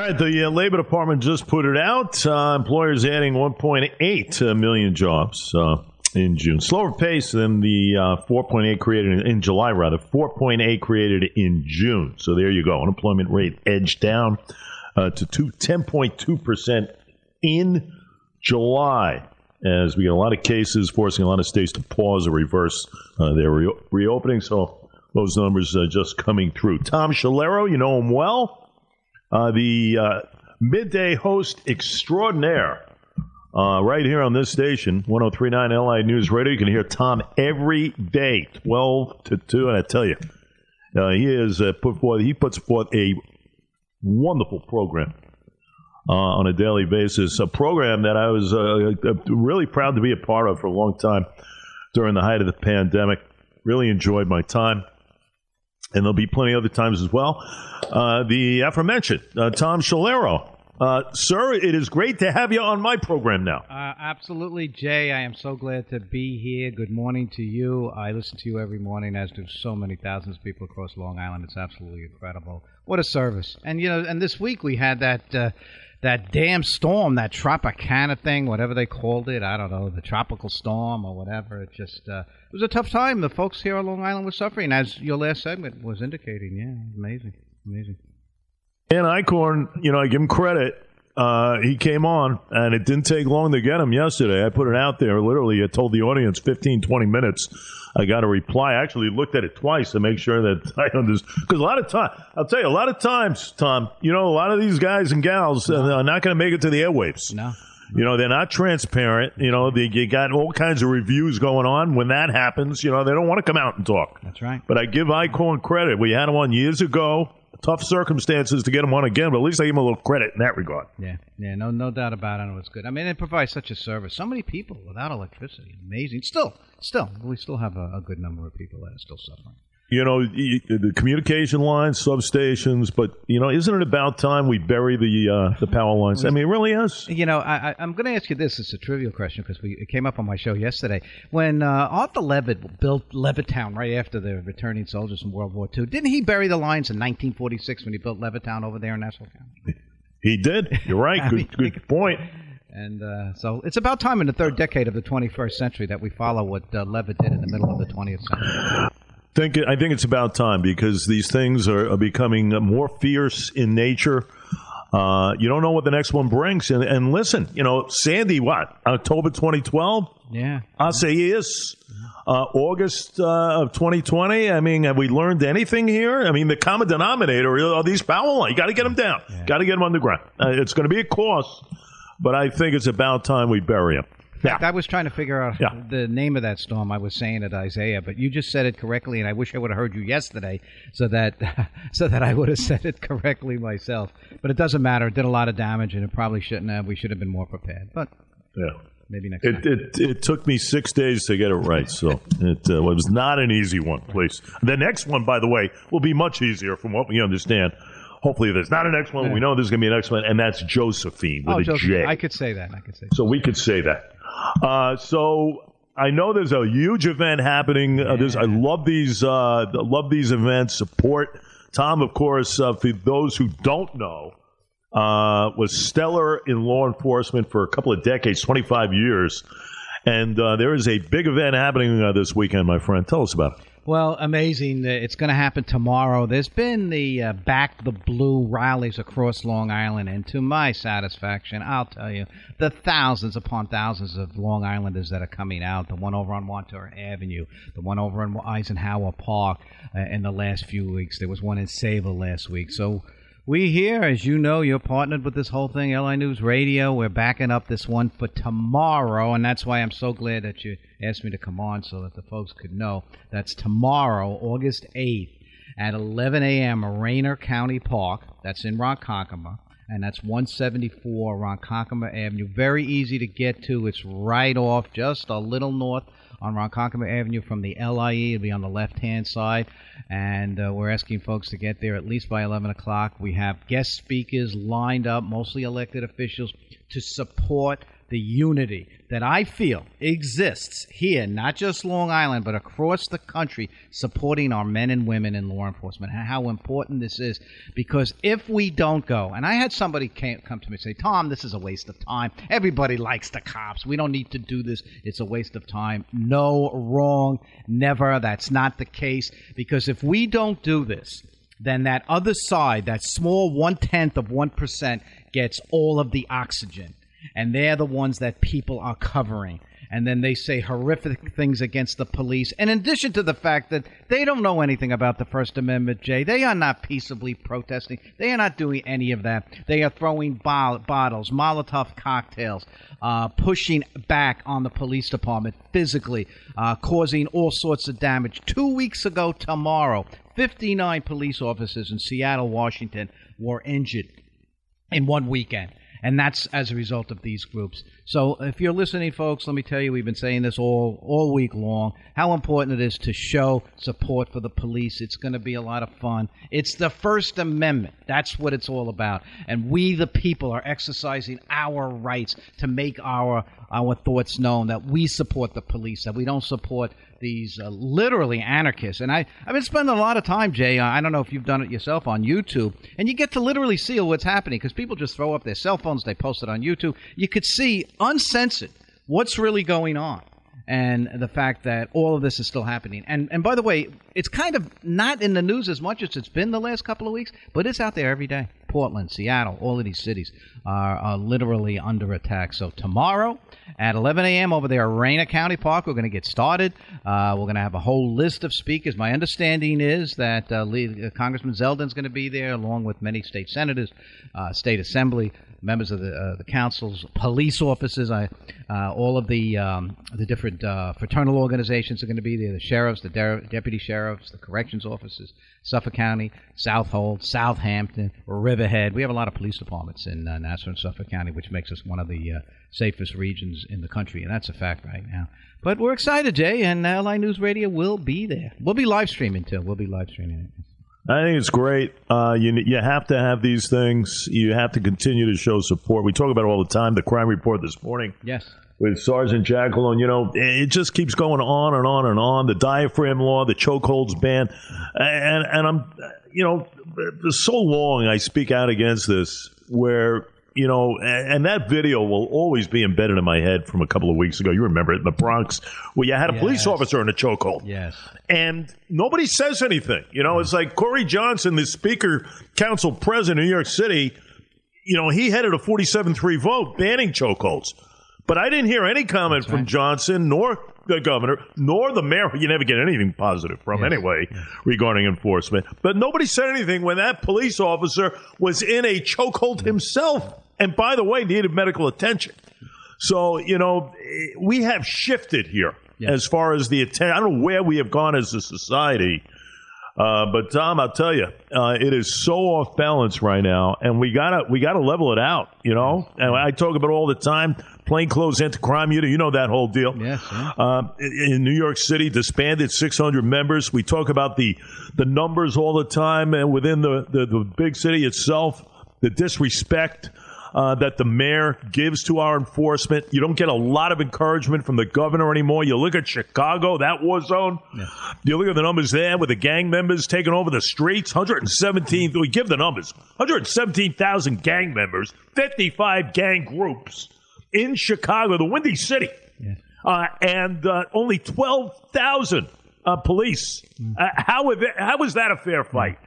right, the uh, Labor Department just put it out. Uh, employers adding 1.8 uh, jobs uh, in June. Slower pace than the uh, 4.8 created in, in, July, rather. 4.8 created in June. So there you go. Unemployment rate edged down uh, to 10.2% in July as we get a lot of cases forcing a lot of states to pause or reverse their re- reopening. So those numbers are just coming through. Tom Schiliro, you know him well uh, the uh, midday host extraordinaire. Uh, right here on this station, 1039 LI News Radio. You can hear Tom every day, 12 to 2. And I tell you, uh, he is uh, put forth, he puts forth a wonderful program uh, on a daily basis. A program that I was really proud to be a part of for a long time during the height of the pandemic. Really enjoyed my time and there'll be plenty other times as well. Uh, the aforementioned uh, Tom Schiliro. Uh, sir, it is great to have you on my program now. Uh, absolutely, Jay. I am so glad to be here. Good morning to you. I listen to you every morning, as do so many thousands of people across Long Island. It's absolutely incredible. What a service! And you know, and this week we had that uh, that damn storm, that Tropicana thing, whatever they called it. I don't know, the tropical storm or whatever. It just uh, it was a tough time. The folks here on Long Island were suffering, as your last segment was indicating. Yeah, amazing, amazing. And Eichhorn, you know, I give him credit. Uh, he came on, and it didn't take long to get him yesterday. I put it out there. Literally, I told the audience 15, 20 minutes. I got a reply. I actually looked at it twice to make sure that I understood. Because a lot of time, I'll tell you, a lot of times, Tom, you know, a lot of these guys and gals no. are not going to make it to the airwaves. No. You know, they're not transparent. You know, they, you got all kinds of reviews going on. When that happens, you know, they don't want to come out and talk. That's right. But I give Eichhorn credit. We had him on years ago. Tough circumstances to get him on again, but at least I give him a little credit in that regard. Yeah, yeah, no, no doubt about it. It was good. I mean, it provides such a service. So many people without electricity, amazing. Still, still, we still have a, a good number of people that are still suffering you know, the communication lines, substations, but you know, isn't it about time we bury the uh, the power lines? I mean, it really is. You know, I, am going to ask you this. It's a trivial question because we it came up on my show yesterday when uh, Arthur Levitt built Levittown right after the returning soldiers from World War II. Didn't he bury the lines in 1946 when he built Levittown over there in Nassau County? He did. You're right. good, mean, good point. And uh, so it's about time in the third decade of the 21st century that we follow what uh, Levitt did in the middle of the 20th century think I think it's about time because these things are, are becoming more fierce in nature. Uh, you don't know what the next one brings. And, and listen, you know, Sandy, what October 2012? Yeah, I'll say yes. Uh, August uh, of 2020. I mean, have we learned anything here? I mean, the common denominator are these power lines. You got to get them down. Yeah. Got to get them underground. Uh, it's going to be a cost, but I think it's about time we bury them yeah. I was trying to figure out yeah. the name of that storm. I was saying it, Isaiah, but you just said it correctly, and I wish I would have heard you yesterday, so that so that I would have said it correctly myself. But it doesn't matter. It did a lot of damage, and it probably shouldn't have. We should have been more prepared. But yeah. Maybe next it, time. It, it took me six days to get it right, so it uh, was not an easy one, please. The next one, by the way, will be much easier from what we understand. Hopefully, there's not an next one. Yeah. We know there's going to be an next one, and that's Josephine with oh, a Josephine. J. I could say that. I could say. So we could say that. Uh, so I know there's a huge event happening. Uh, I love these. Uh, love these events. Support Tom, of course. Uh, for those who don't know, uh, was stellar in law enforcement for a couple of decades, 25 years, and uh, there is a big event happening uh, this weekend, my friend. Tell us about it. Well, amazing. It's going to happen tomorrow. There's been the uh, Back the Blue rallies across Long Island, and to my satisfaction, I'll tell you, the thousands upon thousands of Long Islanders that are coming out, the one over on Montour Avenue, the one over on Eisenhower Park uh, in the last few weeks. There was one in Sayville last week. So we here, as you know, you're partnered with this whole thing, LI News Radio. We're backing up this one for tomorrow, and that's why I'm so glad that you asked me to come on so that the folks could know. That's tomorrow, August 8th at 11 a.m. Raynor County Park. That's in Ronkonkoma, and that's 174 Ronkonkoma Avenue. Very easy to get to. It's right off, just a little north on Ronkonkoma Avenue from the LIE. It'll be on the left hand side. And uh, we're asking folks to get there at least by 11 o'clock. We have guest speakers lined up, mostly elected officials, to support the unity that I feel exists here, not just Long Island, but across the country, supporting our men and women in law enforcement, and how important this is. Because if we don't go, and I had somebody came, come to me and say, Tom, this is a waste of time. Everybody likes the cops. We don't need to do this. It's a waste of time. No, wrong, never. That's not the case. Because if we don't do this, then that other side, that small one tenth of 1%, gets all of the oxygen and they're the ones that people are covering. And then they say horrific things against the police. In addition to the fact that they don't know anything about the First Amendment, Jay, they are not peaceably protesting. They are not doing any of that. They are throwing bo- bottles, Molotov cocktails, uh, pushing back on the police department physically, uh, causing all sorts of damage. Two weeks ago tomorrow, 59 police officers in Seattle, Washington were injured in one weekend and that's as a result of these groups. So if you're listening, folks, let me tell you, we've been saying this all all week long. How important it is to show support for the police. It's going to be a lot of fun. It's the First Amendment. That's what it's all about. And we, the people, are exercising our rights to make our our thoughts known. That we support the police. That we don't support these uh, literally anarchists. And I, I've been spending a lot of time, Jay. Uh, I don't know if you've done it yourself on YouTube, and you get to literally see what's happening because people just throw up their cell phones, they post it on YouTube. You could see uncensored what's really going on and the fact that all of this is still happening. And and by the way, it's kind of not in the news as much as it's been the last couple of weeks, but it's out there every day. Portland, Seattle, all of these cities are, are literally under attack. So tomorrow at 11 a.m. over there Raynor County Park, we're going to get started. Uh, we're going to have a whole list of speakers. My understanding is that uh, uh Congressman going to be there, along with many state senators, uh, state assembly members of the uh, the councils, police officers, I, uh, all of the um, the different uh, fraternal organizations are going to be there. The sheriffs, the de- deputy sheriffs, the corrections officers, Suffolk County, Southold, Southampton, Riverhead. We have a lot of police departments in uh, Nassau and Suffolk County, which makes us one of the uh, safest regions in the country, and that's a fact right now. But we're excited, Jay, and LI News Radio will be there. We'll be live streaming too. We'll be live streaming. it. I think it's great. Uh, you you have to have these things. You have to continue to show support. We talk about it all the time. The crime report this morning. Yes. With Sergeant Jackalone, you know, it just keeps going on and on and on. The diaphragm law, the chokeholds ban, and and I'm, you know, so long I speak out against this. Where you know, and that video will always be embedded in my head from a couple of weeks ago. You remember it in the Bronx, where you had a yes. police officer in a chokehold. Yes. And nobody says anything. You know, it's like Corey Johnson, the Speaker Council President of New York City, you know, he headed a 47 3 vote banning chokeholds. But I didn't hear any comment from. Johnson nor the governor nor the mayor. You never get anything positive from yes. anyway yes. regarding enforcement. But nobody said anything when that police officer was in a chokehold himself, and by the way, needed medical attention. So you know we have shifted here yes. as far as the attention. I don't know where we have gone as a society. Uh, but Tom, I'll tell you, uh, it is so off balance right now, and we gotta we gotta level it out. You know, and I talk about all the time plainclothes anti-crime unit. You know that whole deal. Yeah. Uh, in New York City, disbanded 600 members. We talk about the the numbers all the time, and within the the, the big city itself, the disrespect. Uh, that the mayor gives to our enforcement. You don't get a lot of encouragement from the governor anymore. You look at Chicago, that war zone. Yeah. You look at the numbers there with the gang members taking over the streets. 117, we give the numbers 117,000 gang members, 55 gang groups in Chicago, the Windy City, yeah. uh, and uh, only 12,000 uh, police. Mm. how, how is that a fair fight?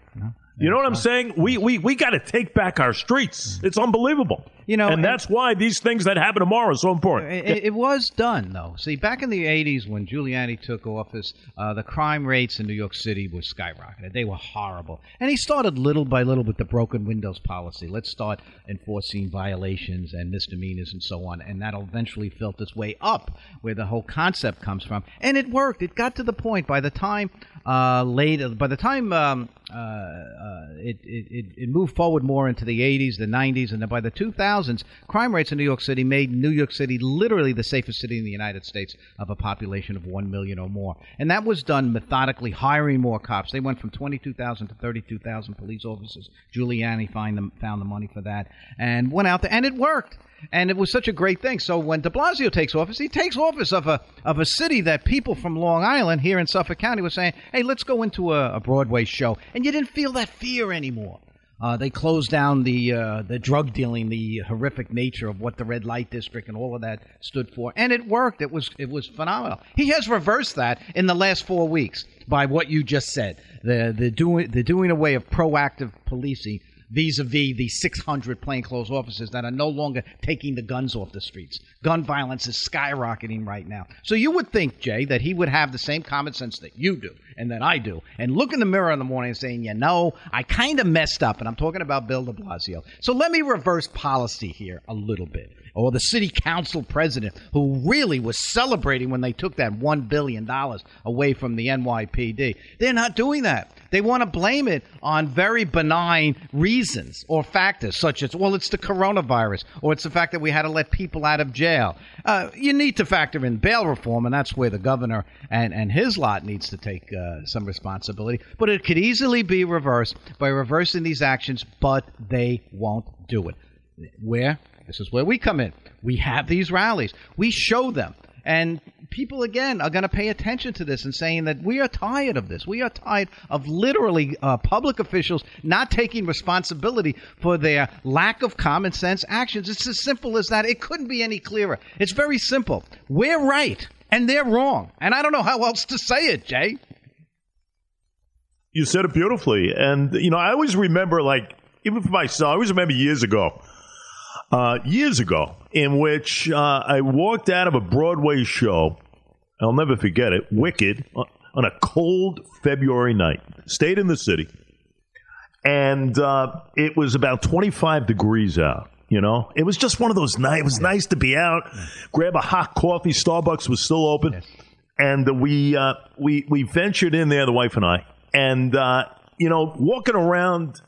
You know what I'm saying? We we we got to take back our streets. It's unbelievable. You know, and that's why these things that happen tomorrow are so important. It, it, was done though. See, back in the '80s when Giuliani took office, uh, the crime rates in New York City were skyrocketed. They were horrible, and he started little by little with the broken windows policy. Let's start enforcing violations and misdemeanors and so on, and that'll eventually filter its way up where the whole concept comes from. And it worked. It got to the point by the time uh, later, by the time um, uh, uh it, it, it moved forward more into the 80s, the 90s, and then by the 2000s 2000s, crime rates in New York City made New York City literally the safest city in the United States of a population of 1 million or more. And that was done methodically, hiring more cops. They went from 22,000 to 32,000 police officers. Giuliani find them, found the money for that and went out there, and it worked and it was such a great thing. So when De Blasio takes office, he takes office of a of a city that people from Long Island here in Suffolk County were saying, "Hey, let's go into a, a Broadway show," and you didn't feel that fear anymore. Uh, they closed down the uh, the drug dealing, the horrific nature of what the red light district and all of that stood for, and it worked. It was it was phenomenal. He has reversed that in the last four weeks by what you just said. The the doing the doing away of proactive policing vis-a-vis the 600 plainclothes officers that are no longer taking the guns off the streets. Gun violence is skyrocketing right now. So you would think, Jay, that he would have the same common sense that you do and that I do, and look in the mirror in the morning and saying, you know, I kind of messed up, and I'm talking about Bill de Blasio. So let me reverse policy here a little bit. Or the city council president, who really was celebrating when they took that $1 billion away from the NYPD. They're not doing that. They want to blame it on very benign reasons or factors, such as, well, it's the coronavirus, or it's the fact that we had to let people out of jail. Uh, you need to factor in bail reform, and that's where the governor and, and his lot needs to take uh, some responsibility. But it could easily be reversed by reversing these actions, but they won't do it. Where? This is where we come in. We have these rallies. We show them. And people, again, are going to pay attention to this and saying that we are tired of this. We are tired of literally uh, public officials not taking responsibility for their lack of common sense actions. It's as simple as that. It couldn't be any clearer. It's very simple. We're right and they're wrong. And I don't know how else to say it, Jay. You said it beautifully. And, you know, I always remember, like, even for myself, I always remember years ago, uh, years ago, in which uh, I walked out of a Broadway show I'll never forget it. Wicked on a cold February night. Stayed in the city, and uh, it was about 25 degrees out. You know, it was just one of those nights. It was nice to be out, grab a hot coffee. Starbucks was still open, and we uh, we we ventured in there, the wife and I, and uh, you know, walking around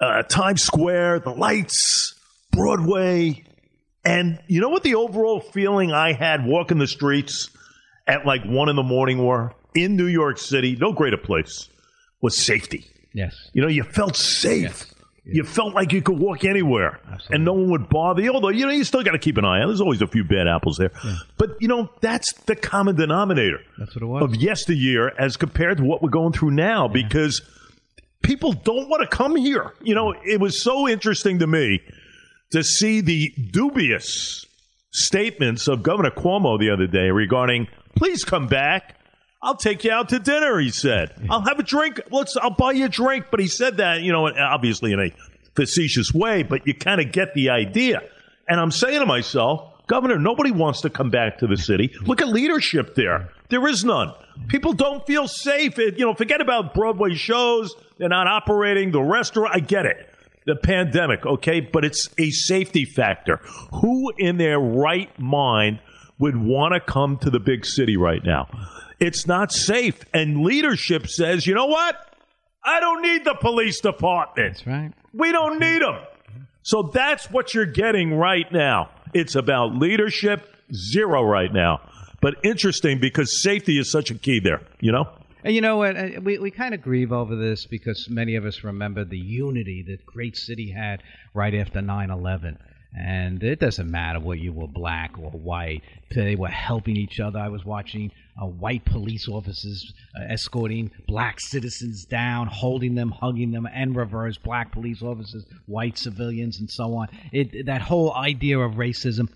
uh, Times Square, the lights, Broadway, and you know what the overall feeling I had walking the streets at like one in the morning were in New York City, no greater place, was safety. Yes. You know, you felt safe. Yes. You felt like you could walk anywhere Absolutely. and no one would bother you. Although, you know, you still got to keep an eye on. There's always a few bad apples there. Yeah. But, you know, that's the common denominator that's what it was. of yesteryear as compared to what we're going through now yeah. because people don't want to come here. You know, it was so interesting to me to see the dubious statements of Governor Cuomo the other day regarding Please come back. I'll take you out to dinner, he said. I'll have a drink. Let's I'll buy you a drink. But he said that, you know, obviously in a facetious way, but you kind of get the idea. And I'm saying to myself, Governor, nobody wants to come back to the city. Look at leadership there. There is none. People don't feel safe. It, you know, forget about Broadway shows. They're not operating. The restaurant, I get it. The pandemic, okay? But it's a safety factor. Who in their right mind would want to come to the big city right now. It's not safe. And leadership says, you know what? I don't need the police department. That's right. We don't need them. So that's what you're getting right now. It's about leadership, zero right now. But interesting because safety is such a key there, you know? And you know what? Uh, we, we kind of grieve over this because many of us remember the unity that great city had right after 9 11 and it doesn't matter whether you were black or white. They were helping each other. I was watching uh, white police officers uh, escorting black citizens down, holding them, hugging them, and reverse black police officers, white civilians, and so on. It, that whole idea of racism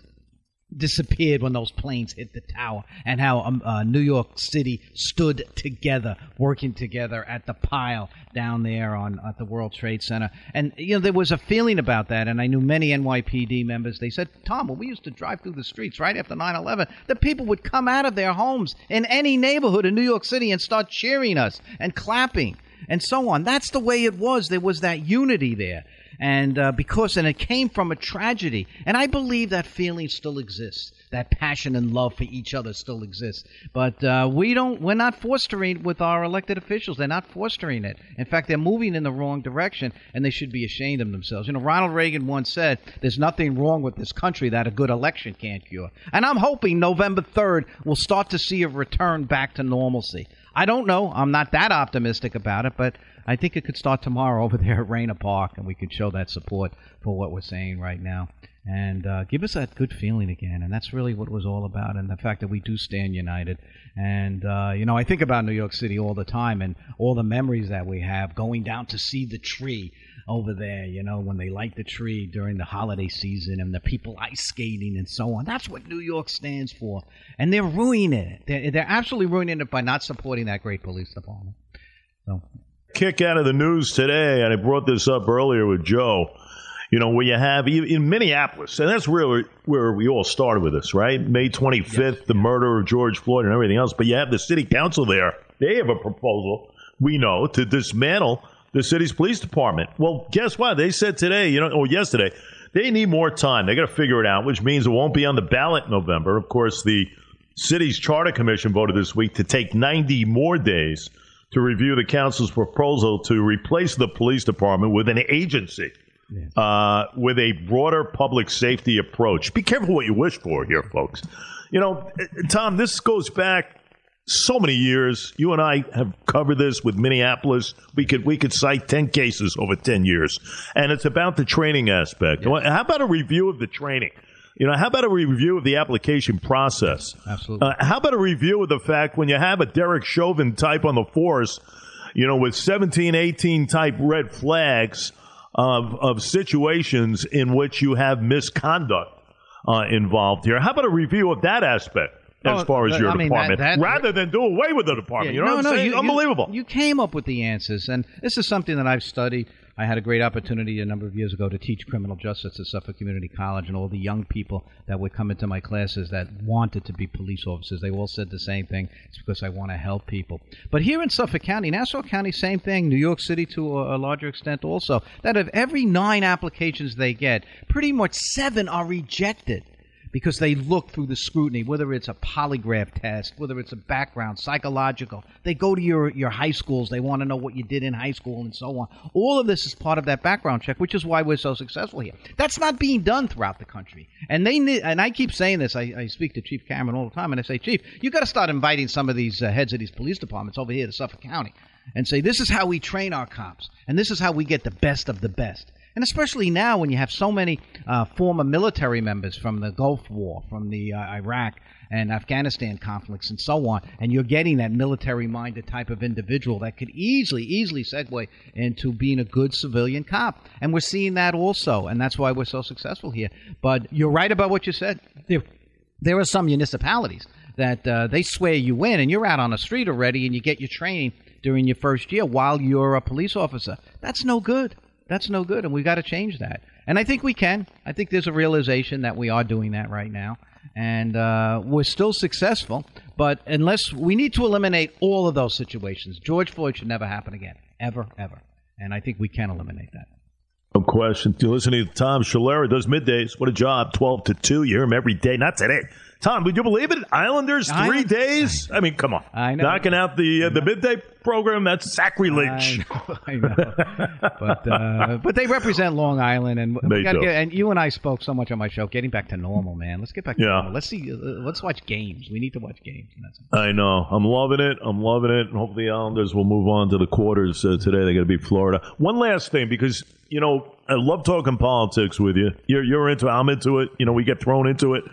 disappeared when those planes hit the tower, and how um, uh, New York City stood together, working together at the pile down there on at the World Trade Center. And you know there was a feeling about that, and I knew many NYPD members. They said, "Tom, when we used to drive through the streets right after 9/11, the people would come out of their homes in any neighborhood in New York City and start cheering us and clapping." And so on. That's the way it was. There was that unity there. And uh, because and it came from a tragedy, and I believe that feeling still exists. That passion and love for each other still exists, but uh, we don't. We're not fostering with our elected officials. They're not fostering it. In fact, they're moving in the wrong direction, and they should be ashamed of themselves. You know, Ronald Reagan once said, "There's nothing wrong with this country that a good election can't cure," and I'm hoping November 3rd we'll start to see a return back to normalcy. I don't know. I'm not that optimistic about it, but I think it could start tomorrow over there at Raynor Park, and we could show that support for what we're saying right now and uh, give us that good feeling again. And that's really what it was all about, and the fact that we do stand united. And uh, you know, I think about New York City all the time, and all the memories that we have going down to see the tree over there. You know, when they light the tree during the holiday season, and the people ice skating and so on. That's what New York stands for, and they're ruining it. They're, they're absolutely ruining it by not supporting that great police department. So. Kick out of the news today, and I brought this up earlier with Joe you know, where you have in Minneapolis, and that's really where we all started with this, right? May 25th, yes. the murder of George Floyd and everything else. But you have the city council there. They have a proposal, we know, to dismantle the city's police department. Well, guess what? They said today, you know, or yesterday, they need more time. They got to figure it out, which means it won't be on the ballot in November. Of course, the city's charter commission voted this week to take 90 more days to review the council's proposal to replace the police department with an agency uh, with a broader public safety approach. Be careful what you wish for here, folks. You know, Tom, this goes back so many years. You and I have covered this with Minneapolis. We could we could cite ten cases over ten years, and it's about the training aspect. Yes. How about a review of the training? You know, how about a review of the application process? Absolutely. Uh, how about a review of the fact when you have a Derek Chauvin type on the force, you know, with 17, 18 type red flags, of, of situations in which you have misconduct uh, involved here. How about a review of that aspect? As oh, far as your I mean, department, that, that, rather than do away with the department, yeah, you know no, what I'm no, saying? You, Unbelievable. You, you came up with the answers, and this is something that I've studied I had a great opportunity a number of years ago to teach criminal justice at Suffolk Community College, and all the young people that would come into my classes that wanted to be police officers, they all said the same thing. It's because I want to help people. But here in Suffolk County, Nassau County, same thing. New York City, to a, a larger extent, also. That of every nine applications they get, pretty much seven are rejected because they look through the scrutiny, whether it's a polygraph test, whether it's a background, psychological. They go to your, your high schools. They want to know what you did in high school and so on. All of this is part of that background check, which is why we're so successful here. That's not being done throughout the country. And they and I keep saying this. I, I speak to Chief Cameron all the time, and I say, Chief, you've got to start inviting some of these uh, heads of these police departments over here to Suffolk County and say, this is how we train our cops, and this is how we get the best of the best. And especially now when you have so many uh, former military members from the Gulf War, from the uh, Iraq and Afghanistan conflicts, and so on, and you're getting that military minded type of individual that could easily, easily segue into being a good civilian cop. And we're seeing that also, and that's why we're so successful here. But you're right about what you said. There, there are some municipalities that uh, they swear you in, and you're out on the street already, and you get your training during your first year while you're a police officer. That's no good. That's no good, and we've got to change that. And I think we can. I think there's a realization that we are doing that right now, and uh, we're still successful. But unless we need to eliminate all of those situations, George Floyd should never happen again, ever, ever. And I think we can eliminate that. No question. You're listening to Tom Schiliro, does middays. What a job. 12 to 2. You hear him every day. Not today. Tom, would you believe it? Islanders three Island? days. I mean, come on. I know. Knocking out the uh, the midday program. That's sacrilege. I know. But uh, but they represent Long Island, and we got to get. And you and I spoke so much on my show. Getting back to normal, man. Let's get back to yeah. normal. Let's see. Uh, let's watch games. We need to watch games. I know. I'm loving it. I'm loving it. And hopefully, the Islanders will move on to the quarters uh, today. They're going to beat Florida. One last thing, because you know I love talking politics with you. You're you're into. it. I'm into it. You know, we get thrown into it.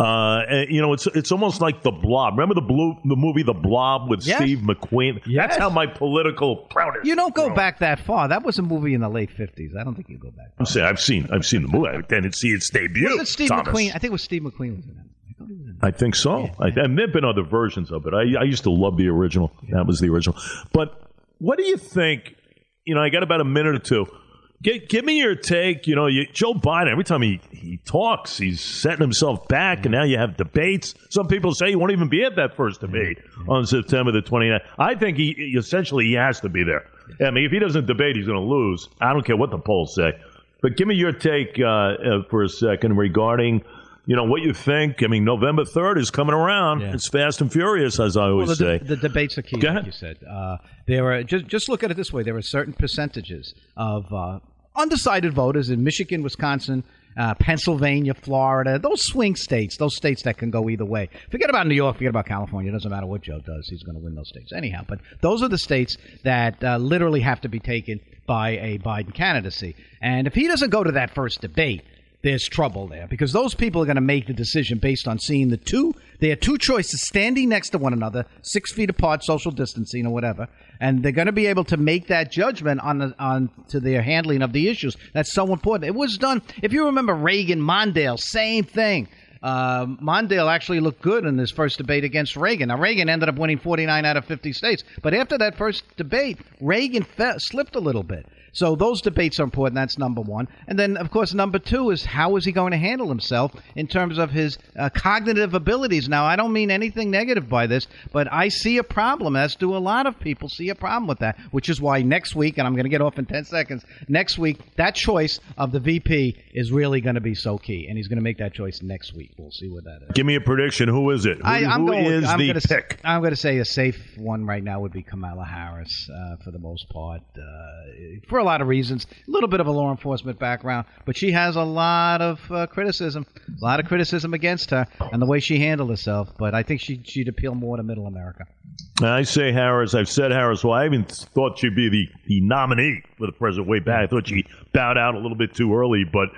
Uh, and, you know, it's it's almost like the Blob. Remember the blue the movie The Blob with yes. Steve McQueen? Yes. That's how my political prowess. You don't go back that far. That was a movie in the late fifties. I don't think you go back. I'm saying I've seen I've seen the movie. I didn't see its debut. Was it Steve Thomas. McQueen? I think it was Steve McQueen was in it. I think so. Yeah, I, and there've been other versions of it. I, I used to love the original. Yeah. That was the original. But what do you think? You know, I got about a minute or two Give, give me your take. You know, you, Joe Biden, every time he, he talks, he's setting himself back, and now you have debates. Some people say he won't even be at that first debate on September the 29th. I think he essentially he has to be there. I mean, if he doesn't debate, he's going to lose. I don't care what the polls say. But give me your take uh, uh, for a second regarding you know what you think. I mean, November third is coming around. Yeah. It's fast and furious, as I always well, the, say. The debates are key, like you said. Uh, there are just just look at it this way: there are certain percentages of uh, undecided voters in Michigan, Wisconsin, uh, Pennsylvania, Florida, those swing states, those states that can go either way. Forget about New York, forget about California. It doesn't matter what Joe does, he's going to win those states anyhow. But those are the states that uh, literally have to be taken by a Biden candidacy. And if he doesn't go to that first debate, there's trouble there because those people are going to make the decision based on seeing the two. They are two choices standing next to one another, six feet apart, social distancing or whatever, and they're going to be able to make that judgment on the, on to their handling of the issues. That's so important. It was done. If you remember Reagan, Mondale, same thing. Uh, Mondale actually looked good in his first debate against Reagan. Now Reagan ended up winning 49 out of 50 states, but after that first debate, Reagan fe- slipped a little bit. So those debates are important. That's number one. And then, of course, number two is how is he going to handle himself in terms of his uh, cognitive abilities. Now, I don't mean anything negative by this, but I see a problem, as do a lot of people see a problem with that, which is why next week, and I'm going to get off in 10 seconds, next week, that choice of the VP is really going to be so key. And he's going to make that choice next week. We'll see what that is. Give me a prediction. Who is it? Who, I, am going, is I'm the gonna, pick? I'm going to say a safe one right now would be Kamala Harris uh, for the most part. Uh, for a lot of reasons. A little bit of a law enforcement background, but she has a lot of uh, criticism, a lot of criticism against her and the way she handled herself. But I think she, she'd appeal more to Middle America. I say Harris. I've said Harris. Well, I even thought she'd be the, the nominee for the president way back. I thought she bowed out a little bit too early, but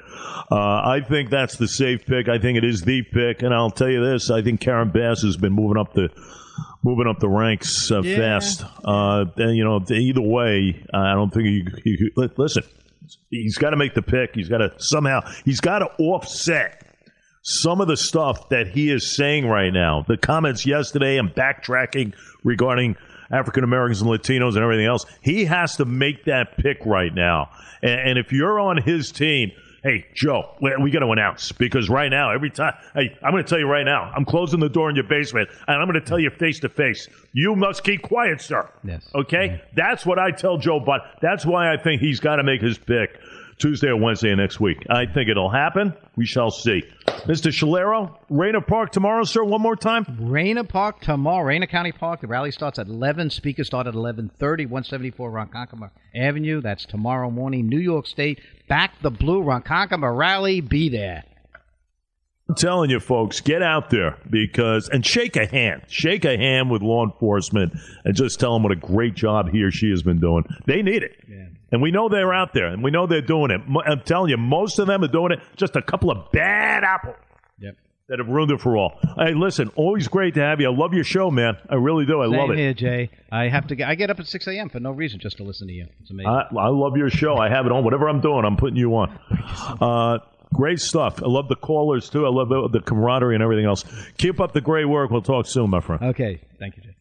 uh, I think that's the safe pick. I think it is the pick, and I'll tell you this: I think Karen Bass has been moving up the moving up the ranks uh, yeah. fast. Uh, and, you know, either way, I don't think he, he, he listen. He's got to make the pick. He's got to somehow. He's got to offset some of the stuff that he is saying right now. The comments yesterday and backtracking regarding African Americans and Latinos and everything else. He has to make that pick right now. And, and if you're on his team, hey, Joe, we, we got to announce because right now, every time, hey, I'm going to tell you right now, I'm closing the door in your basement and I'm going to tell you face to face, you must keep quiet, sir. Yes. Okay? Yeah. That's what I tell Joe, but that's why I think he's got to make his pick. Tuesday or Wednesday next week. I think it'll happen. We shall see. Mr. Schiliro, Raynor Park tomorrow, sir. One more time. Raynor Park tomorrow. Raynor County Park. The rally starts at 11. Speakers start at 11:30. 174 Ronkonkoma Avenue. That's tomorrow morning. New York State. Back the blue. Ronkonkoma rally. Be there. I'm telling you, folks, get out there because and shake a hand, shake a hand with law enforcement, and just tell them what a great job he or she has been doing. They need it. Yeah. And we know they're out there, and we know they're doing it. I'm telling you, most of them are doing it. Just a couple of bad apples yep. that have ruined it for all. Hey, listen, always great to have you. I love your show, man. I really do. I Same love it. here, Jay. I have to. Get, I get up at 6 a.m. for no reason just to listen to you. It's amazing. I, I love your show. I have it on. Whatever I'm doing, I'm putting you on. Uh, great stuff. I love the callers too. I love the, the camaraderie and everything else. Keep up the great work. We'll talk soon, my friend. Okay. Thank you, Jay.